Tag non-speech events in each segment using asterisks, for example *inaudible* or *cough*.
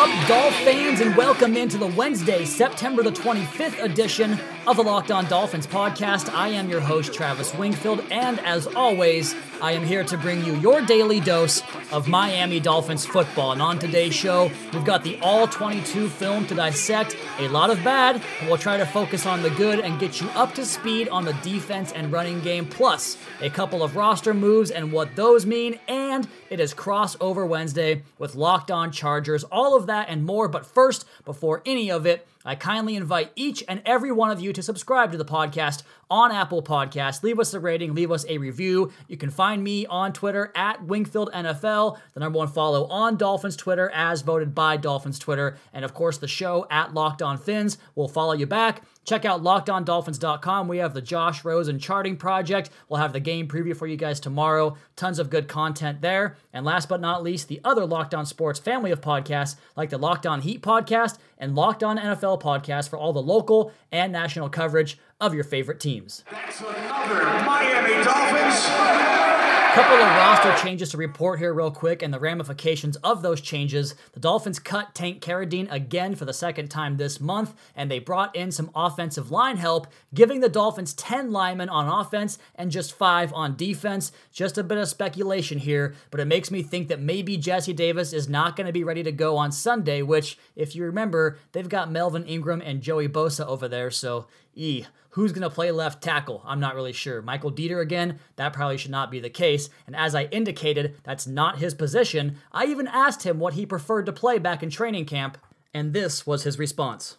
Up, Dolph fans, and welcome into the Wednesday, September the 25th edition of the Locked On Dolphins podcast. I am your host, Travis Wingfield, and as always, I am here to bring you your daily dose of Miami Dolphins football. And on today's show, we've got the All 22 film to dissect. A lot of bad, but we'll try to focus on the good and get you up to speed on the defense and running game, plus a couple of roster moves and what those mean. And it is crossover Wednesday with Locked On Chargers. All of that and more. But first, before any of it, I kindly invite each and every one of you to subscribe to the podcast on Apple Podcasts. Leave us a rating, leave us a review. You can find me on Twitter at Wingfield NFL, the number one follow on Dolphins Twitter as voted by Dolphins Twitter, and of course the show at Locked On Fins will follow you back. Check out lockedondolphins.com. We have the Josh Rosen charting project. We'll have the game preview for you guys tomorrow. Tons of good content there. And last but not least, the other Locked On Sports family of podcasts, like the Locked On Heat podcast and Locked On NFL podcast for all the local and national coverage of your favorite teams. That's another Miami Dolphins. Couple of roster changes to report here, real quick, and the ramifications of those changes. The Dolphins cut Tank Carradine again for the second time this month, and they brought in some offensive line help, giving the Dolphins 10 linemen on offense and just 5 on defense. Just a bit of speculation here, but it makes me think that maybe Jesse Davis is not going to be ready to go on Sunday, which, if you remember, they've got Melvin Ingram and Joey Bosa over there, so E. Who's going to play left tackle? I'm not really sure. Michael Deiter again? That probably should not be the case. And as I indicated, that's not his position. I even asked him what he preferred to play back in training camp, and this was his response.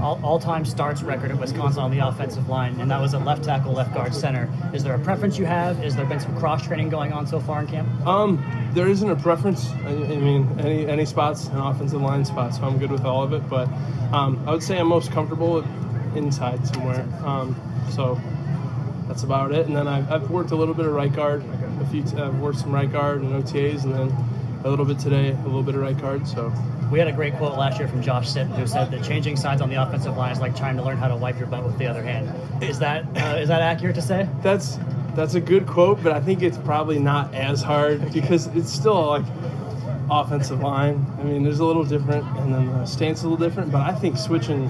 All, all-time starts record at Wisconsin on the offensive line, and that was a left tackle, left guard, center. Is there a preference you have? Is there been some cross training going on so far in camp? Um, there isn't a preference. I, I mean, any any spots, an offensive line spot, so I'm good with all of it. But um, I would say I'm most comfortable inside somewhere. Um, so that's about it. And then I've, I've worked a little bit of right guard. A few, t- I've worked some right guard and OTAs, and then a little bit today, a little bit of right guard. So We had a great quote last year from Josh Sitton who said that changing sides on the offensive line is like trying to learn how to wipe your butt with the other hand. Is that uh, is that accurate to say? that's that's a good quote, but I think it's probably not as hard because it's still like offensive line. I mean, there's a little different, and then the stance is a little different. But I think switching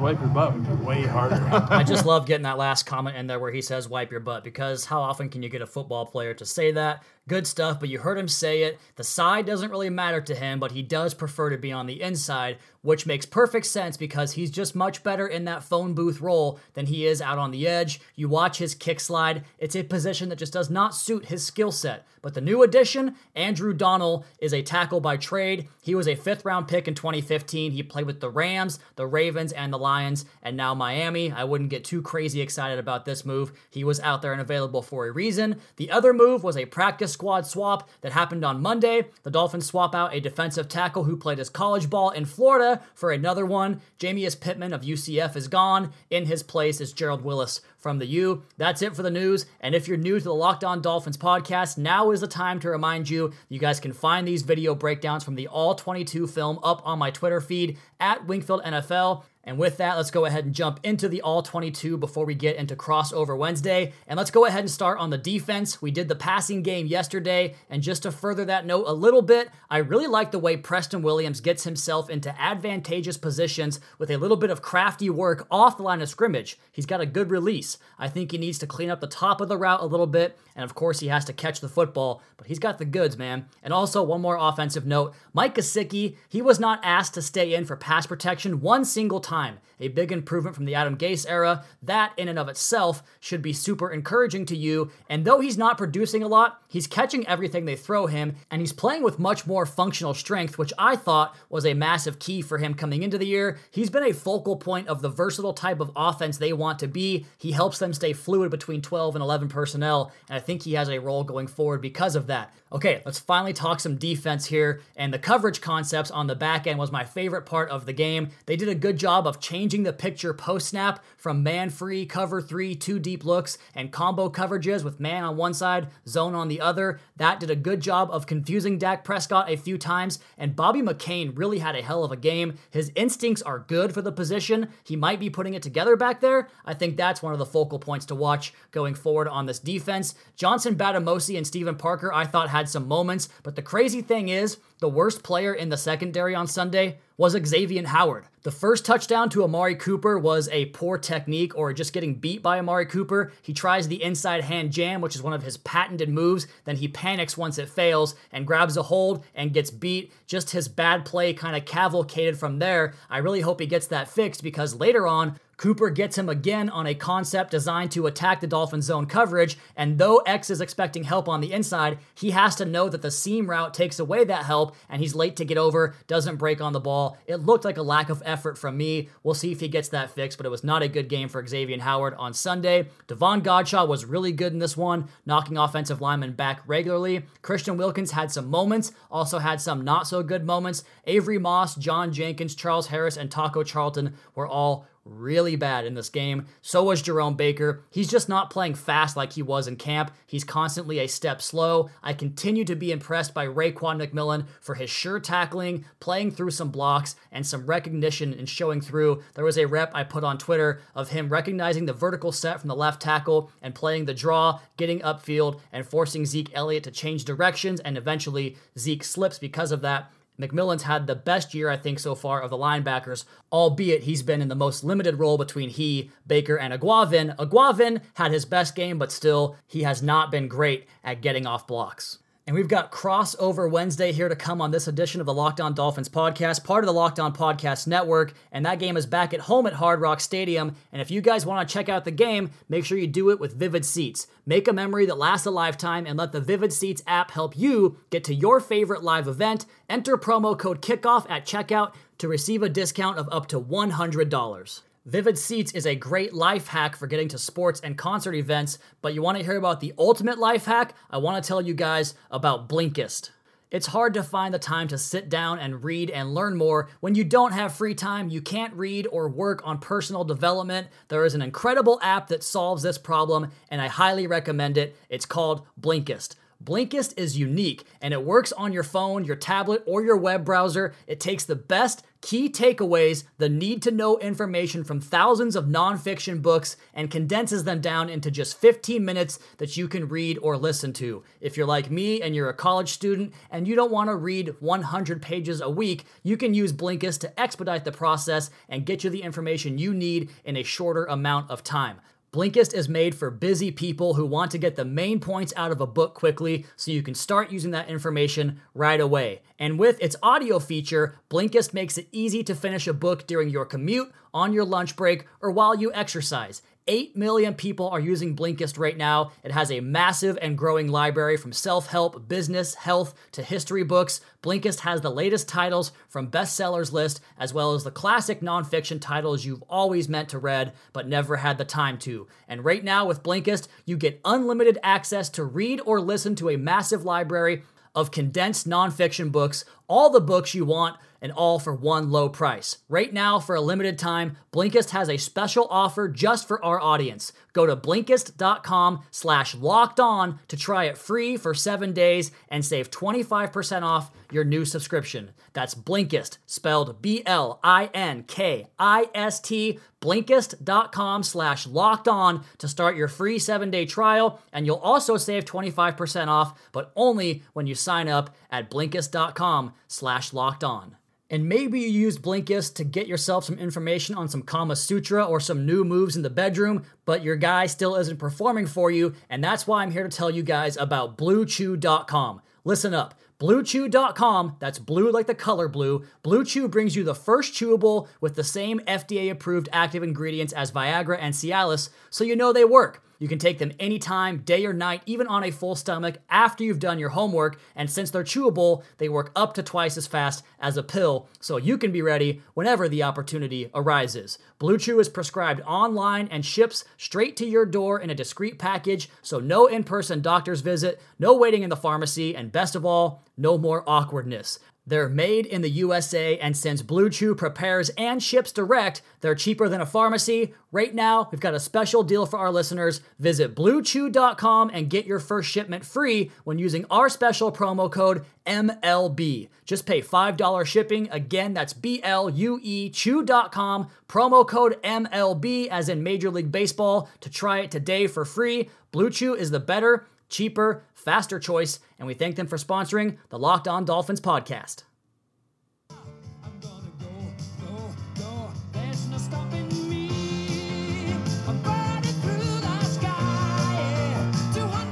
wipe your butt would be way harder. *laughs* I just love getting that last comment in there where he says wipe your butt because how often can you get a football player to say that? Good stuff, but you heard him say it. The side doesn't really matter to him, but he does prefer to be on the inside, which makes perfect sense because he's just much better in that phone booth role than he is out on the edge. You watch his kick slide, it's a position that just does not suit his skill set. But the new addition, Andrew Donnal, is a tackle by trade. He was a fifth round pick in 2015. He played with the Rams, the Ravens, and the Lions, and now Miami. I wouldn't get too crazy excited about this move. He was out there and available for a reason. The other move was a practice squad swap that happened on Monday. The Dolphins swap out a defensive tackle who played his college ball in Florida for another one. Jamiyus Pittman of UCF is gone. In his place is Gerald Willis from the U. That's it for the news. And if you're new to the Locked On Dolphins podcast, now is the time to remind you you guys can find these video breakdowns from the All 22 film up on my Twitter feed at Wingfield NFL. And with that, let's go ahead and jump into the All 22 before we get into Crossover Wednesday. And let's go ahead and start on the defense. We did the passing game yesterday. And just to further that note a little bit, I really like the way Preston Williams gets himself into advantageous positions with a little bit of crafty work off the line of scrimmage. He's got a good release. I think he needs to clean up the top of the route a little bit. And of course, he has to catch the football, but he's got the goods, man. And also, one more offensive note Mike Gesicki, he was not asked to stay in for pass protection one single time. A big improvement from the Adam Gase era. That, in and of itself, should be super encouraging to you. And though he's not producing a lot, he's catching everything they throw him, and he's playing with much more functional strength, which I thought was a massive key for him coming into the year. He's been a focal point of the versatile type of offense they want to be. He helps them stay fluid between 12 and 11 personnel, and I think he has a role going forward because of that. Okay, let's finally talk some defense here. And the coverage concepts on the back end was my favorite part of the game. They did a good job job of changing the picture post snap from man free, cover three, two deep looks, and combo coverages with man on one side, zone on the other. That did a good job of confusing Dak Prescott a few times, and Bobby McCain really had a hell of a game. His instincts are good for the position. He might be putting it together back there. I think that's one of the focal points to watch going forward on this defense. Johnson Bademosi and Stephen Parker, I thought, had some moments, but the crazy thing is, the worst player in the secondary on Sunday was Xavier Howard. The first touchdown to Amari Cooper was a poor technique or just getting beat by Amari Cooper. He tries the inside hand jam, which is one of his patented moves. Then he panics once it fails and grabs a hold and gets beat. Just his bad play kind of cavalcaded from there. I really hope he gets that fixed because later on, Cooper gets him again on a concept designed to attack the Dolphins' zone coverage, and though X is expecting help on the inside, he has to know that the seam route takes away that help, and he's late to get over, doesn't break on the ball. It looked like a lack of effort from me. We'll see if he gets that fixed, but it was not a good game for Xavier Howard on Sunday. Davon Godchaux was really good in this one, knocking offensive linemen back regularly. Christian Wilkins had some moments, also had some not so good moments. Avery Moss, John Jenkins, Charles Harris, and Taco Charlton were all really bad in this game. So was Jerome Baker. He's just not playing fast like he was in camp. He's constantly a step slow. I continue to be impressed by Raekwon McMillan for his sure tackling, playing through some blocks, and some recognition and showing through. There was a rep I put on Twitter of him recognizing the vertical set from the left tackle and playing the draw, getting upfield, and forcing Zeke Elliott to change directions, and eventually Zeke slips because of that. McMillan's had the best year, I think, so far of the linebackers, albeit he's been in the most limited role between he, Baker, and Eguavoen. Eguavoen had his best game, but still, he has not been great at getting off blocks. And we've got crossover Wednesday here to come on this edition of the Locked On Dolphins podcast, part of the Locked On Podcast Network. And that game is back at home at Hard Rock Stadium. And if you guys want to check out the game, make sure you do it with Vivid Seats. Make a memory that lasts a lifetime and let the Vivid Seats app help you get to your favorite live event. Enter promo code KICKOFF at checkout to receive a discount of up to $100. Vivid Seats is a great life hack for getting to sports and concert events, but you want to hear about the ultimate life hack? I want to tell you guys about Blinkist. It's hard to find the time to sit down and read and learn more. When you don't have free time, you can't read or work on personal development. There is an incredible app that solves this problem, and I highly recommend it. It's called Blinkist. Blinkist is unique and it works on your phone, your tablet, or your web browser. It takes the best key takeaways, the need to know information from thousands of nonfiction books, and condenses them down into just 15 minutes that you can read or listen to. If you're like me and you're a college student and you don't want to read 100 pages a week, you can use Blinkist to expedite the process and get you the information you need in a shorter amount of time. Blinkist is made for busy people who want to get the main points out of a book quickly so you can start using that information right away. And with its audio feature, Blinkist makes it easy to finish a book during your commute, on your lunch break, or while you exercise. 8 million people are using Blinkist right now. It has a massive and growing library from self help, business, health to history books. Blinkist has the latest titles from bestsellers list, as well as the classic nonfiction titles you've always meant to read but never had the time to. And right now with Blinkist, you get unlimited access to read or listen to a massive library of condensed nonfiction books, all the books you want and all for one low price. Right now, for a limited time, Blinkist has a special offer just for our audience. Go to Blinkist.com slash locked on to try it free for seven days and save 25% off your new subscription. That's Blinkist, spelled B-L-I-N-K-I-S-T, Blinkist.com slash locked on to start your free seven-day trial, and you'll also save 25% off, but only when you sign up at Blinkist.com slash locked on. And maybe you use Blinkist to get yourself some information on some Kama Sutra or some new moves in the bedroom, but your guy still isn't performing for you, and that's why I'm here to tell you guys about BlueChew.com. Listen up. BlueChew.com, that's blue like the color blue. Blue Chew brings you the first chewable with the same FDA approved active ingredients as Viagra and Cialis, so you know they work. You can take them anytime, day or night, even on a full stomach after you've done your homework. And since they're chewable, they work up to twice as fast as a pill, so you can be ready whenever the opportunity arises. Blue Chew is prescribed online and ships straight to your door in a discreet package, so no in person doctor's visit, no waiting in the pharmacy, and best of all, no more awkwardness. They're made in the USA, and since Blue Chew prepares and ships direct, they're cheaper than a pharmacy. Right now, we've got a special deal for our listeners. Visit bluechew.com and get your first shipment free when using our special promo code MLB. Just pay $5 shipping. Again, that's B L U E chew.com, promo code MLB, as in Major League Baseball, to try it today for free. Blue Chew is the better, cheaper, faster choice, and we thank them for sponsoring the Locked On Dolphins podcast.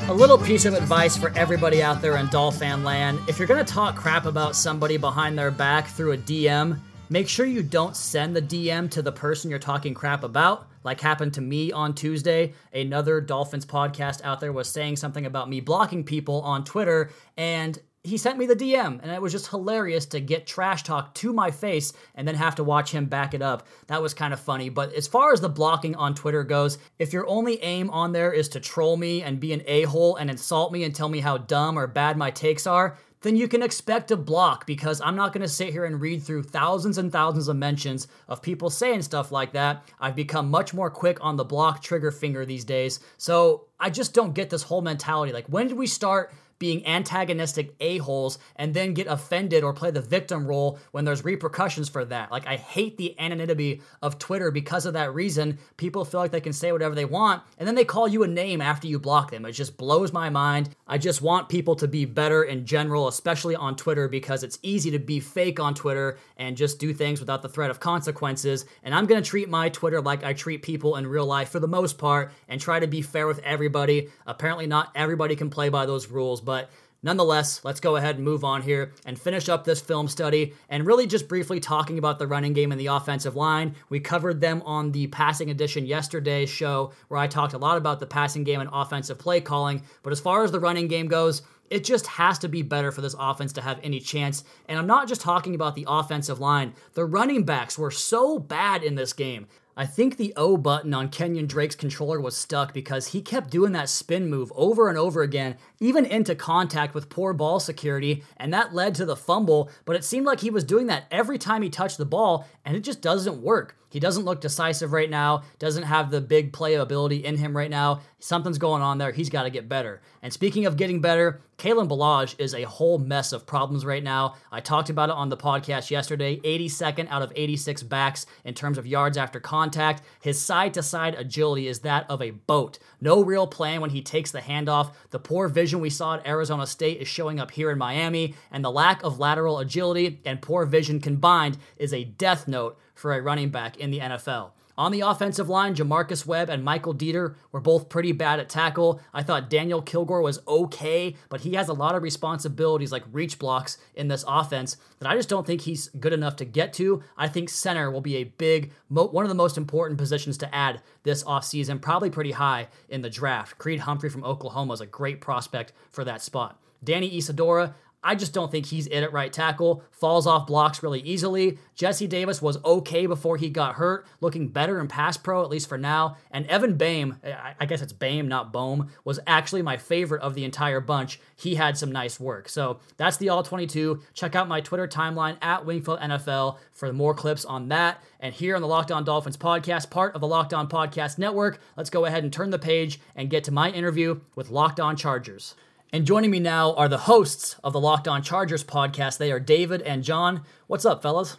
A little piece of advice for everybody out there in Dolphin land. If you're going to talk crap about somebody behind their back through a DM, make sure you don't send the DM to the person you're talking crap about. Like happened to me on Tuesday. Another Dolphins podcast out there was saying something about me blocking people on Twitter, and he sent me the DM, and it was just hilarious to get trash talk to my face and then have to watch him back it up. That was kind of funny. But as far as the blocking on Twitter goes, if your only aim on there is to troll me and be an a hole and insult me and tell me how dumb or bad my takes are, then you can expect a block because I'm not going to sit here and read through thousands and thousands of mentions of people saying stuff like that. I've become much more quick on the block trigger finger these days. So I just don't get this whole mentality. Like, when did we start? Being antagonistic a-holes and then get offended or play the victim role when there's repercussions for that. Like I hate the anonymity of Twitter because of that reason. People feel like they can say whatever they want and then they call you a name after you block them. It just blows my mind. I just want people to be better in general, especially on Twitter because it's easy to be fake on Twitter and just do things without the threat of consequences. And I'm going to treat my Twitter like I treat people in real life for the most part and try to be fair with everybody. Apparently not everybody can play by those rules, but Nonetheless, let's go ahead and move on here and finish up this film study and really just briefly talking about the running game and the offensive line. We covered them on the passing edition yesterday's show where I talked a lot about the passing game and offensive play calling. But as far as the running game goes, it just has to be better for this offense to have any chance. And I'm not just talking about the offensive line, the running backs were so bad in this game. I think the O button on Kenyan Drake's controller was stuck because he kept doing that spin move over and over again, even into contact with poor ball security, and that led to the fumble. But it seemed like he was doing that every time he touched the ball, and it just doesn't work. He doesn't look decisive right now, doesn't have the big play ability in him right now. Something's going on there. He's got to get better. And speaking of getting better, Kalen Ballage is a whole mess of problems right now. I talked about it on the podcast yesterday 82nd out of 86 backs in terms of yards after contact. His side to side agility is that of a boat. No real plan when he takes the handoff. The poor vision we saw at Arizona State is showing up here in Miami, and the lack of lateral agility and poor vision combined is a death note for a running back in the NFL. On the offensive line, J'Marcus Webb and Michael Deiter were both pretty bad at tackle. I thought Daniel Kilgore was okay, but he has a lot of responsibilities like reach blocks in this offense that I just don't think he's good enough to get to. I think center will be a big, one of the most important positions to add this offseason, probably pretty high in the draft. Creed Humphrey from Oklahoma is a great prospect for that spot. Danny Isidora, I just don't think he's in at right tackle. Falls off blocks really easily. Jesse Davis was okay before he got hurt, looking better in pass pro, at least for now. And Evan Boehm, I guess it's Boehm, not Bohm, was actually my favorite of the entire bunch. He had some nice work. So that's the All 22. Check out my Twitter timeline at Wingfield NFL for more clips on that. And here on the Locked On Dolphins podcast, part of the Locked On Podcast Network, let's go ahead and turn the page and get to my interview with Locked On Chargers. And joining me now are the hosts of the Locked On Chargers podcast. They are David and John. What's up, fellas?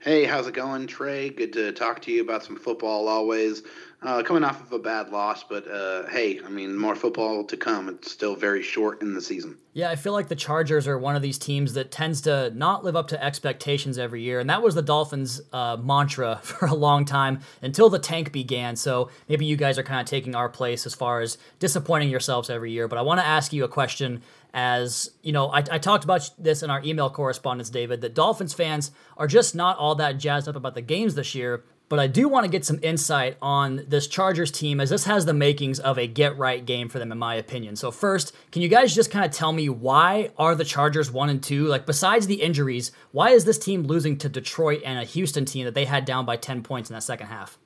Hey, how's it going, Trey? Good to talk to you about some football always. Uh, coming off of a bad loss, but uh, hey, I mean, more football to come. It's still very short in the season. Yeah, I feel like the Chargers are one of these teams that tends to not live up to expectations every year, and that was the Dolphins' uh, mantra *laughs* for a long time until the tank began. So maybe you guys are kind of taking our place as far as disappointing yourselves every year. But I want to ask you a question as you know I, I, talked about this in our email correspondence david that dolphins fans are just not all that jazzed up about the games this year but I do want to get some insight on this Chargers team as this has the makings of a get right game for them in my opinion. So first, can you guys just kind of tell me why are the Chargers 1 and 2? Like besides the injuries, why is this team losing to Detroit and a Houston team that they had down by 10 points in that second half?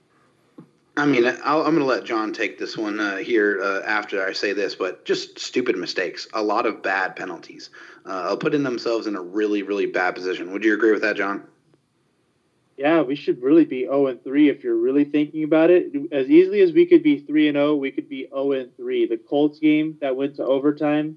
I mean, I'll, I'm going to let John take this one uh, here uh, after I say this, but just stupid mistakes, a lot of bad penalties, uh, putting themselves in a really, really bad position. Would you agree with that, John? Yeah, we should really be 0 and 3 if you're really thinking about it. As easily as we could be 3 and 0, we could be 0 and 3. The Colts game that went to overtime,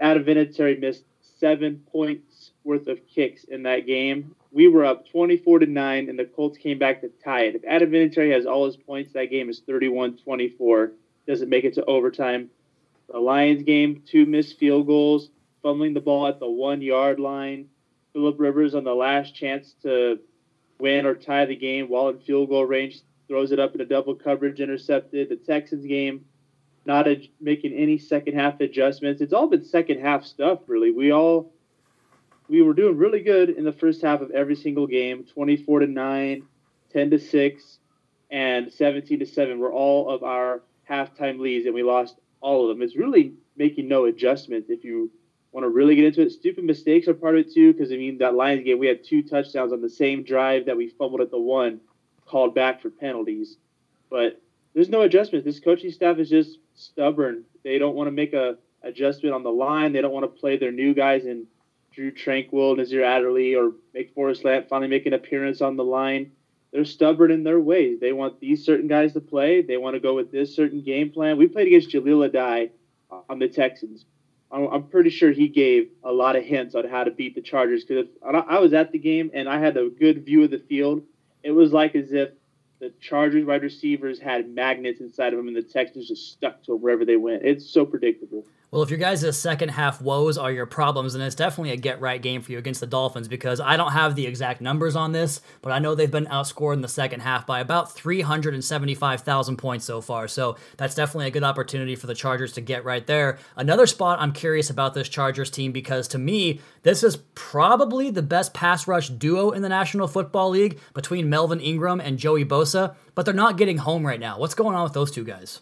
Adam Vinatieri missed seven points worth of kicks in that game. We were up 24 to 9, and the Colts came back to tie it. If Adam Vinatieri has all his points, that game is 31 24. Doesn't make it to overtime. The Lions game, two missed field goals, fumbling the ball at the one yard line. Philip Rivers on the last chance to win or tie the game while in field goal range, throws it up in a double coverage, intercepted. The Texans game, not making any second half adjustments. It's all been second half stuff, really. We all we were doing really good in the first half of every single game 24 to 9 10 to 6 and 17 to 7 were all of our halftime leads and we lost all of them it's really making no adjustments if you want to really get into it stupid mistakes are part of it too because i mean that lions game we had two touchdowns on the same drive that we fumbled at the one called back for penalties but there's no adjustment this coaching staff is just stubborn they don't want to make a adjustment on the line they don't want to play their new guys in Drue Tranquill, Nasir Adderley, or make Forrest Lamp finally make an appearance on the line. They're stubborn in their ways. They want these certain guys to play. They want to go with this certain game plan. We played against Jahleel Addae on the Texans. I'm pretty sure he gave a lot of hints on how to beat the Chargers because I was at the game and I had a good view of the field. It was like as if the Chargers wide receivers had magnets inside of them and the Texans just stuck to them wherever they went. It's so predictable. Well, if your guys' second half woes are your problems, then it's definitely a get right game for you against the Dolphins because I don't have the exact numbers on this, but I know they've been outscored in the second half by about 375,000 points so far. So that's definitely a good opportunity for the Chargers to get right there. Another spot I'm curious about this Chargers team because to me, this is probably the best pass rush duo in the National Football League between Melvin Ingram and Joey Bosa, but they're not getting home right now. What's going on with those two guys?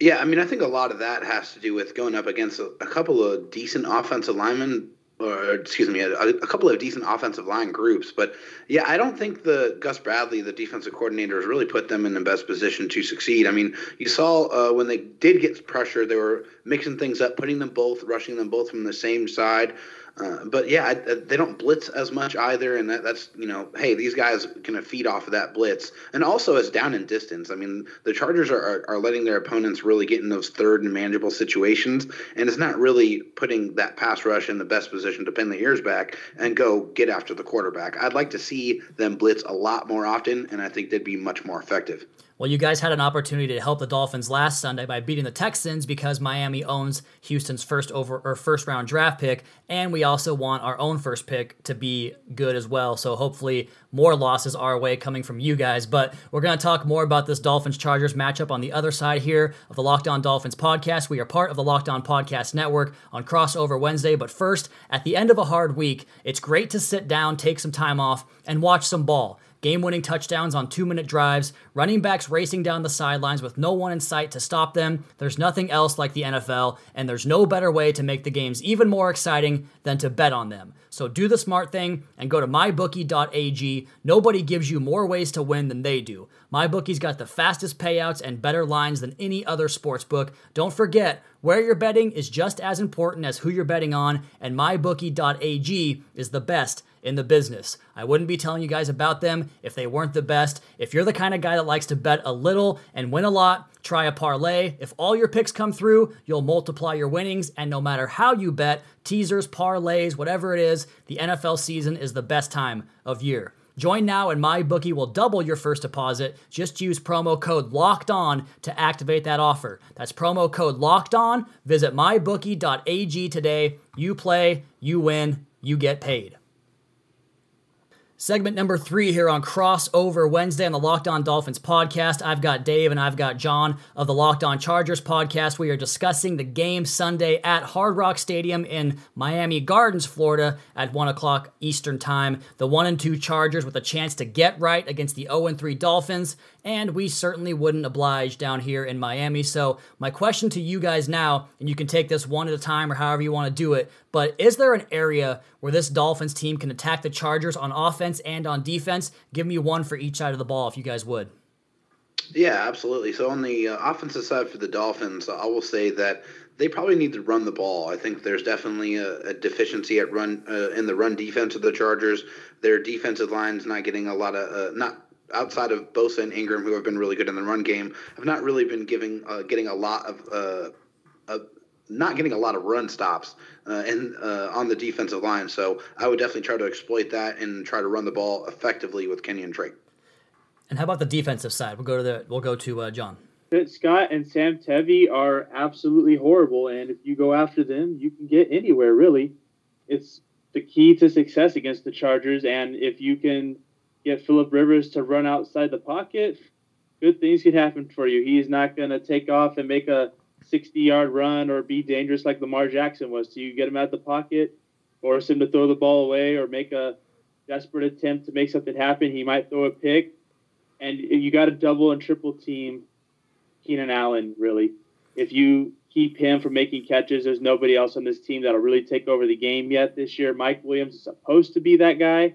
Yeah, I mean, I think a lot of that has to do with going up against a, a couple of decent offensive linemen, or excuse me, a, a, couple of decent offensive line groups. But yeah, I don't think the Gus Bradley, the defensive coordinator, has really put them in the best position to succeed. I mean, you saw uh, when they did get pressure, they were mixing things up, putting them both, rushing them both from the same side. Uh, but yeah, I, they don't blitz as much either, and that, that's you know, hey, these guys can feed off of that blitz, and also as down in distance. I mean, the Chargers are, are, are letting their opponents really get in those third and manageable situations, and it's not really putting that pass rush in the best position to pin the ears back and go get after the quarterback. I'd like to see them blitz a lot more often, and I think they'd be much more effective. Well, you guys had an opportunity to help the Dolphins last Sunday by beating the Texans because Miami owns Houston's first over or first round draft pick, and we also want our own first pick to be good as well. So hopefully more losses our way coming from you guys. But we're going to talk more about this Dolphins Chargers matchup on the other side here of the Locked On Dolphins podcast. We are part of the Locked On Podcast Network on Crossover Wednesday. But first, at the end of a hard week, it's great to sit down, take some time off, and watch some ball game winning touchdowns on two minute drives, running backs racing down the sidelines with no one in sight to stop them. There's nothing else like the NFL, and there's no better way to make the games even more exciting than to bet on them. So do the smart thing and go to mybookie.ag. Nobody gives you more ways to win than they do. MyBookie's got the fastest payouts and better lines than any other sports book. Don't forget, where you're betting is just as important as who you're betting on, and mybookie.ag is the best in the business. I wouldn't be telling you guys about them if they weren't the best. If you're the kind of guy that likes to bet a little and win a lot, try a parlay. If all your picks come through, you'll multiply your winnings, and no matter how you bet, teasers, parlays, whatever it is, the NFL season is the best time of year. Join now and MyBookie will double your first deposit. Just use promo code LOCKED ON to activate that offer. That's promo code LOCKED ON. Visit mybookie.ag today. You play, you win, you get paid. Segment number three here on Crossover Wednesday on the Locked On Dolphins podcast. I've got Dave and I've got John of the Locked On Chargers podcast. We are discussing the game Sunday at Hard Rock Stadium in Miami Gardens, Florida at 1 o'clock Eastern Time. The 1 and 2 Chargers with a chance to get right against the 0 and 3 Dolphins and we certainly wouldn't oblige down here in Miami. So, my question to you guys now, and you can take this one at a time or however you want to do it, but is there an area where this Dolphins team can attack the Chargers on offense and on defense? Give me one for each side of the ball if you guys would. Yeah, absolutely. So on the uh, offensive side for the Dolphins, I will say that they probably need to run the ball. I think there's definitely a, a deficiency at run uh, in the run defense of the Chargers. Their defensive line's not getting a lot of uh, not outside of Bosa and Ingram, who have been really good in the run game, have not really been giving uh, getting a lot of. Uh, not getting a lot of run stops uh, in, uh, on the defensive line, so I would definitely try to exploit that and try to run the ball effectively with Kenyan Drake. And how about the defensive side? We'll go to the we'll go to uh, John. Scott and Sam Tevi are absolutely horrible, and if you go after them, you can get anywhere. Really, it's the key to success against the Chargers. And if you can get Philip Rivers to run outside the pocket, good things can happen for you. He's not going to take off and make a 60 yard run or be dangerous like Lamar Jackson was. So you get him out the pocket, force him to throw the ball away or make a desperate attempt to make something happen. He might throw a pick. And you got to double and triple team Keenan Allen, really. If you keep him from making catches, there's nobody else on this team that'll really take over the game yet this year. Mike Williams is supposed to be that guy,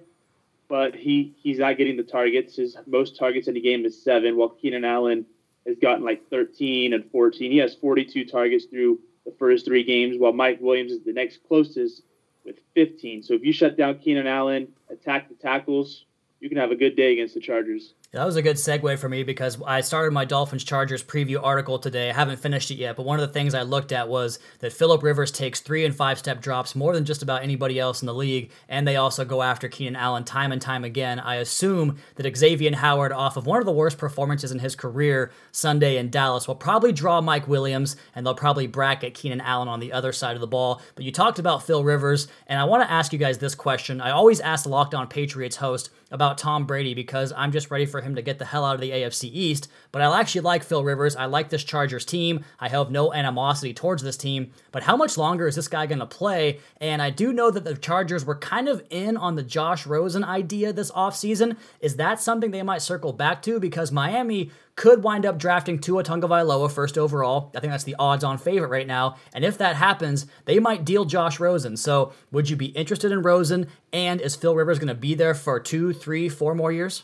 but he, he's not getting the targets. His most targets in the game is seven, while Keenan Allen has gotten like 13 and 14. He has 42 targets through the first three games, while Mike Williams is the next closest with 15. So if you shut down Keenan Allen, attack the tackles, you can have a good day against the Chargers. That was a good segue for me because I started my Dolphins Chargers preview article today. I haven't finished it yet, but one of the things I looked at was that Philip Rivers takes three and five step drops more than just about anybody else in the league, and they also go after Keenan Allen time and time again. I assume that Xavier Howard, off of one of the worst performances in his career Sunday in Dallas, will probably draw Mike Williams, and they'll probably bracket Keenan Allen on the other side of the ball. But you talked about Phil Rivers, and I want to ask you guys this question. I always ask the Locked On Patriots host about Tom Brady because I'm just ready for him to get the hell out of the AFC East. But I actually like Phil Rivers. I like this Chargers team. I have no animosity towards this team. But how much longer is this guy going to play? And I do know that the Chargers were kind of in on the Josh Rosen idea this offseason. Is that something they might circle back to? Because Miami could wind up drafting Tua Tagovailoa first overall. I think that's the odds-on favorite right now. And if that happens, they might deal Josh Rosen. So would you be interested in Rosen? And is Phil Rivers going to be there for two, three, four more years?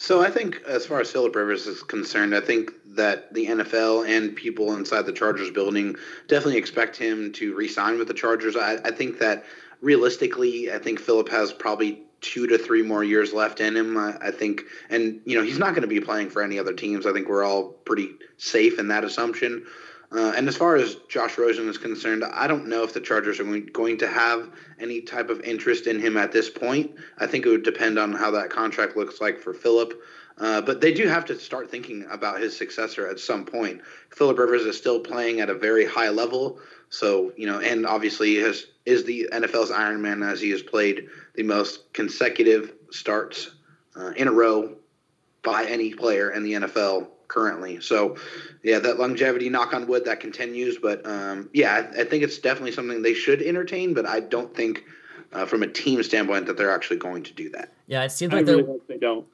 So I think, as far as Philip Rivers is concerned, I think that the NFL and people inside the Chargers building definitely expect him to re-sign with the Chargers. I, I think that realistically, I think Philip has probably two to three more years left in him. I, I think, and you know, he's not going to be playing for any other teams. I think we're all pretty safe in that assumption. Uh, and as far as Josh Rosen is concerned, I don't know if the Chargers are going to have any type of interest in him at this point. I think it would depend on how that contract looks like for Philip. Uh, but they do have to start thinking about his successor at some point. Philip Rivers is still playing at a very high level, so you know, and obviously has is the NFL's Iron Man as he has played the most consecutive starts uh, in a row by any player in the NFL currently. So, yeah, that longevity, knock on wood, that continues. But um, yeah, I, I, think it's definitely something they should entertain. But I don't think, uh, from a team standpoint, that they're actually going to do that. Yeah, it seems like I really hope they don't.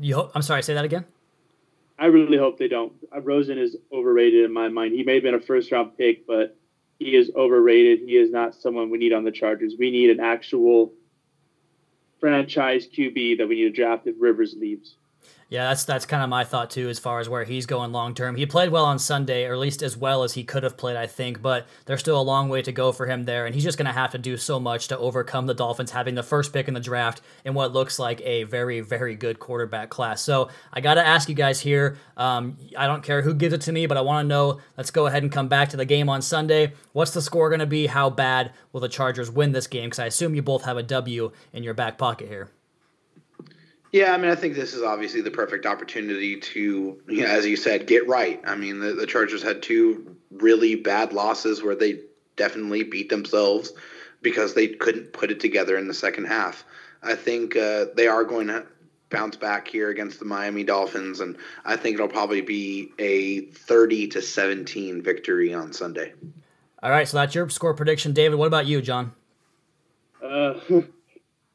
You hope, I'm sorry, say that again. I really hope they don't. Uh, Rosen is overrated in my mind. He may have been a first round pick, but he is overrated. He is not someone we need on the Chargers. We need an actual franchise QB that we need to draft if Rivers leaves. Yeah, that's that's kind of my thought too, as far as where he's going long term. He played well on Sunday, or at least as well as he could have played, I think. But there's still a long way to go for him there, and he's just going to have to do so much to overcome the Dolphins having the first pick in the draft in what looks like a very, very good quarterback class. So I got to ask you guys here. Um, I don't care who gives it to me, but I want to know. Let's go ahead and come back to the game on Sunday. What's the score going to be? How bad will the Chargers win this game? Because I assume you both have a W in your back pocket here. Yeah, I mean, I think this is obviously the perfect opportunity to, you know, as you said, get right. I mean, the, the Chargers had two really bad losses where they definitely beat themselves because they couldn't put it together in the second half. I think uh, they are going to bounce back here against the Miami Dolphins, and I think it'll probably be a 30 to 17 victory on Sunday. All right, so that's your score prediction, David. What about you, John? Uh, *laughs*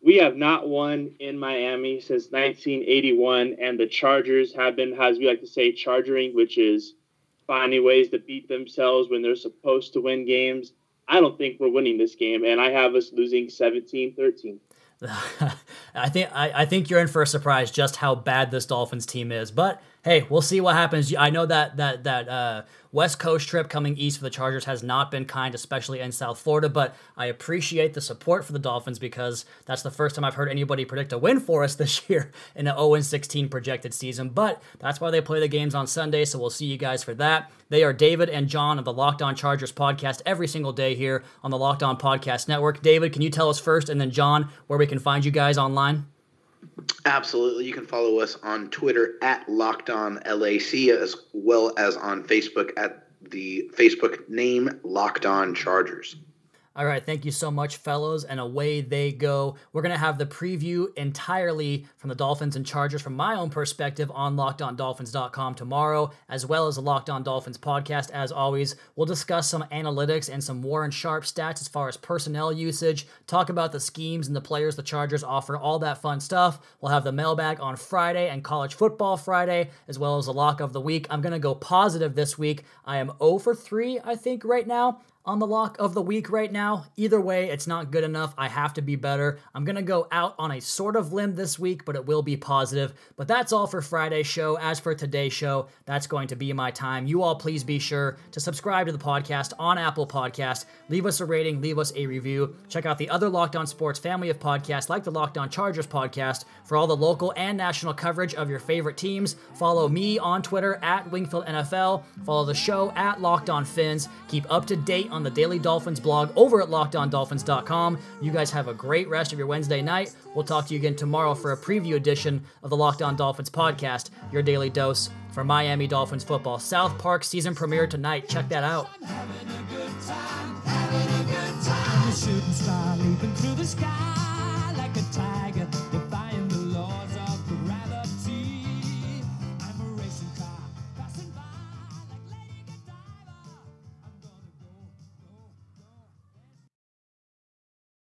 we have not won in Miami since 1981, and the Chargers have been, as we like to say, chargering, which is finding ways to beat themselves when they're supposed to win games. I don't think we're winning this game, and I have us losing 17-13. *laughs* I think I, I think you're in for a surprise just how bad this Dolphins team is. But hey, we'll see what happens. I know that that that uh, West Coast trip coming east for the Chargers has not been kind, especially in South Florida. But I appreciate the support for the Dolphins because that's the first time I've heard anybody predict a win for us *laughs* this year in an 0 16 projected season. But that's why they play the games on Sunday. So we'll see you guys for that. They are David and John of the Locked On Chargers podcast every single day here on the Locked On Podcast Network. David, can you tell us first, and then John, where we can find you guys online? Absolutely. You can follow us on Twitter at Locked On LAC as well as on Facebook at the Facebook name Locked On Chargers. All right, thank you so much, fellows. And away they go. We're going to have the preview entirely from the Dolphins and Chargers from my own perspective on lockedondolphins.com tomorrow, as well as the Locked On Dolphins podcast. As always, we'll discuss some analytics and some Warren Sharp stats as far as personnel usage, talk about the schemes and the players the Chargers offer, all that fun stuff. We'll have the mailbag on Friday and college football Friday, as well as the lock of the week. I'm going to go positive this week. I am 0 for 3, I think, right now on the lock of the week right now. Either way, it's not good enough. I have to be better. I'm going to go out on a sort of limb this week, but it will be positive. But that's all for Friday's show. As for today's show, that's going to be my time. You all please be sure to subscribe to the podcast on Apple Podcast. Leave us a rating, leave us a review. Check out the other Locked On Sports family of podcasts like the Locked On Chargers podcast for all the local and national coverage of your favorite teams. Follow me on Twitter at Wingfield NFL. Follow the show at Locked On Fins. Keep up to date on the Daily Dolphins blog over at lockedondolphins.com. You guys have a great rest of your Wednesday night. We'll talk to you again tomorrow for a preview edition of the Locked On Dolphins podcast, your daily dose for Miami Dolphins football. South Park season premiere tonight. Check that out. Shooting star leaping through the sky.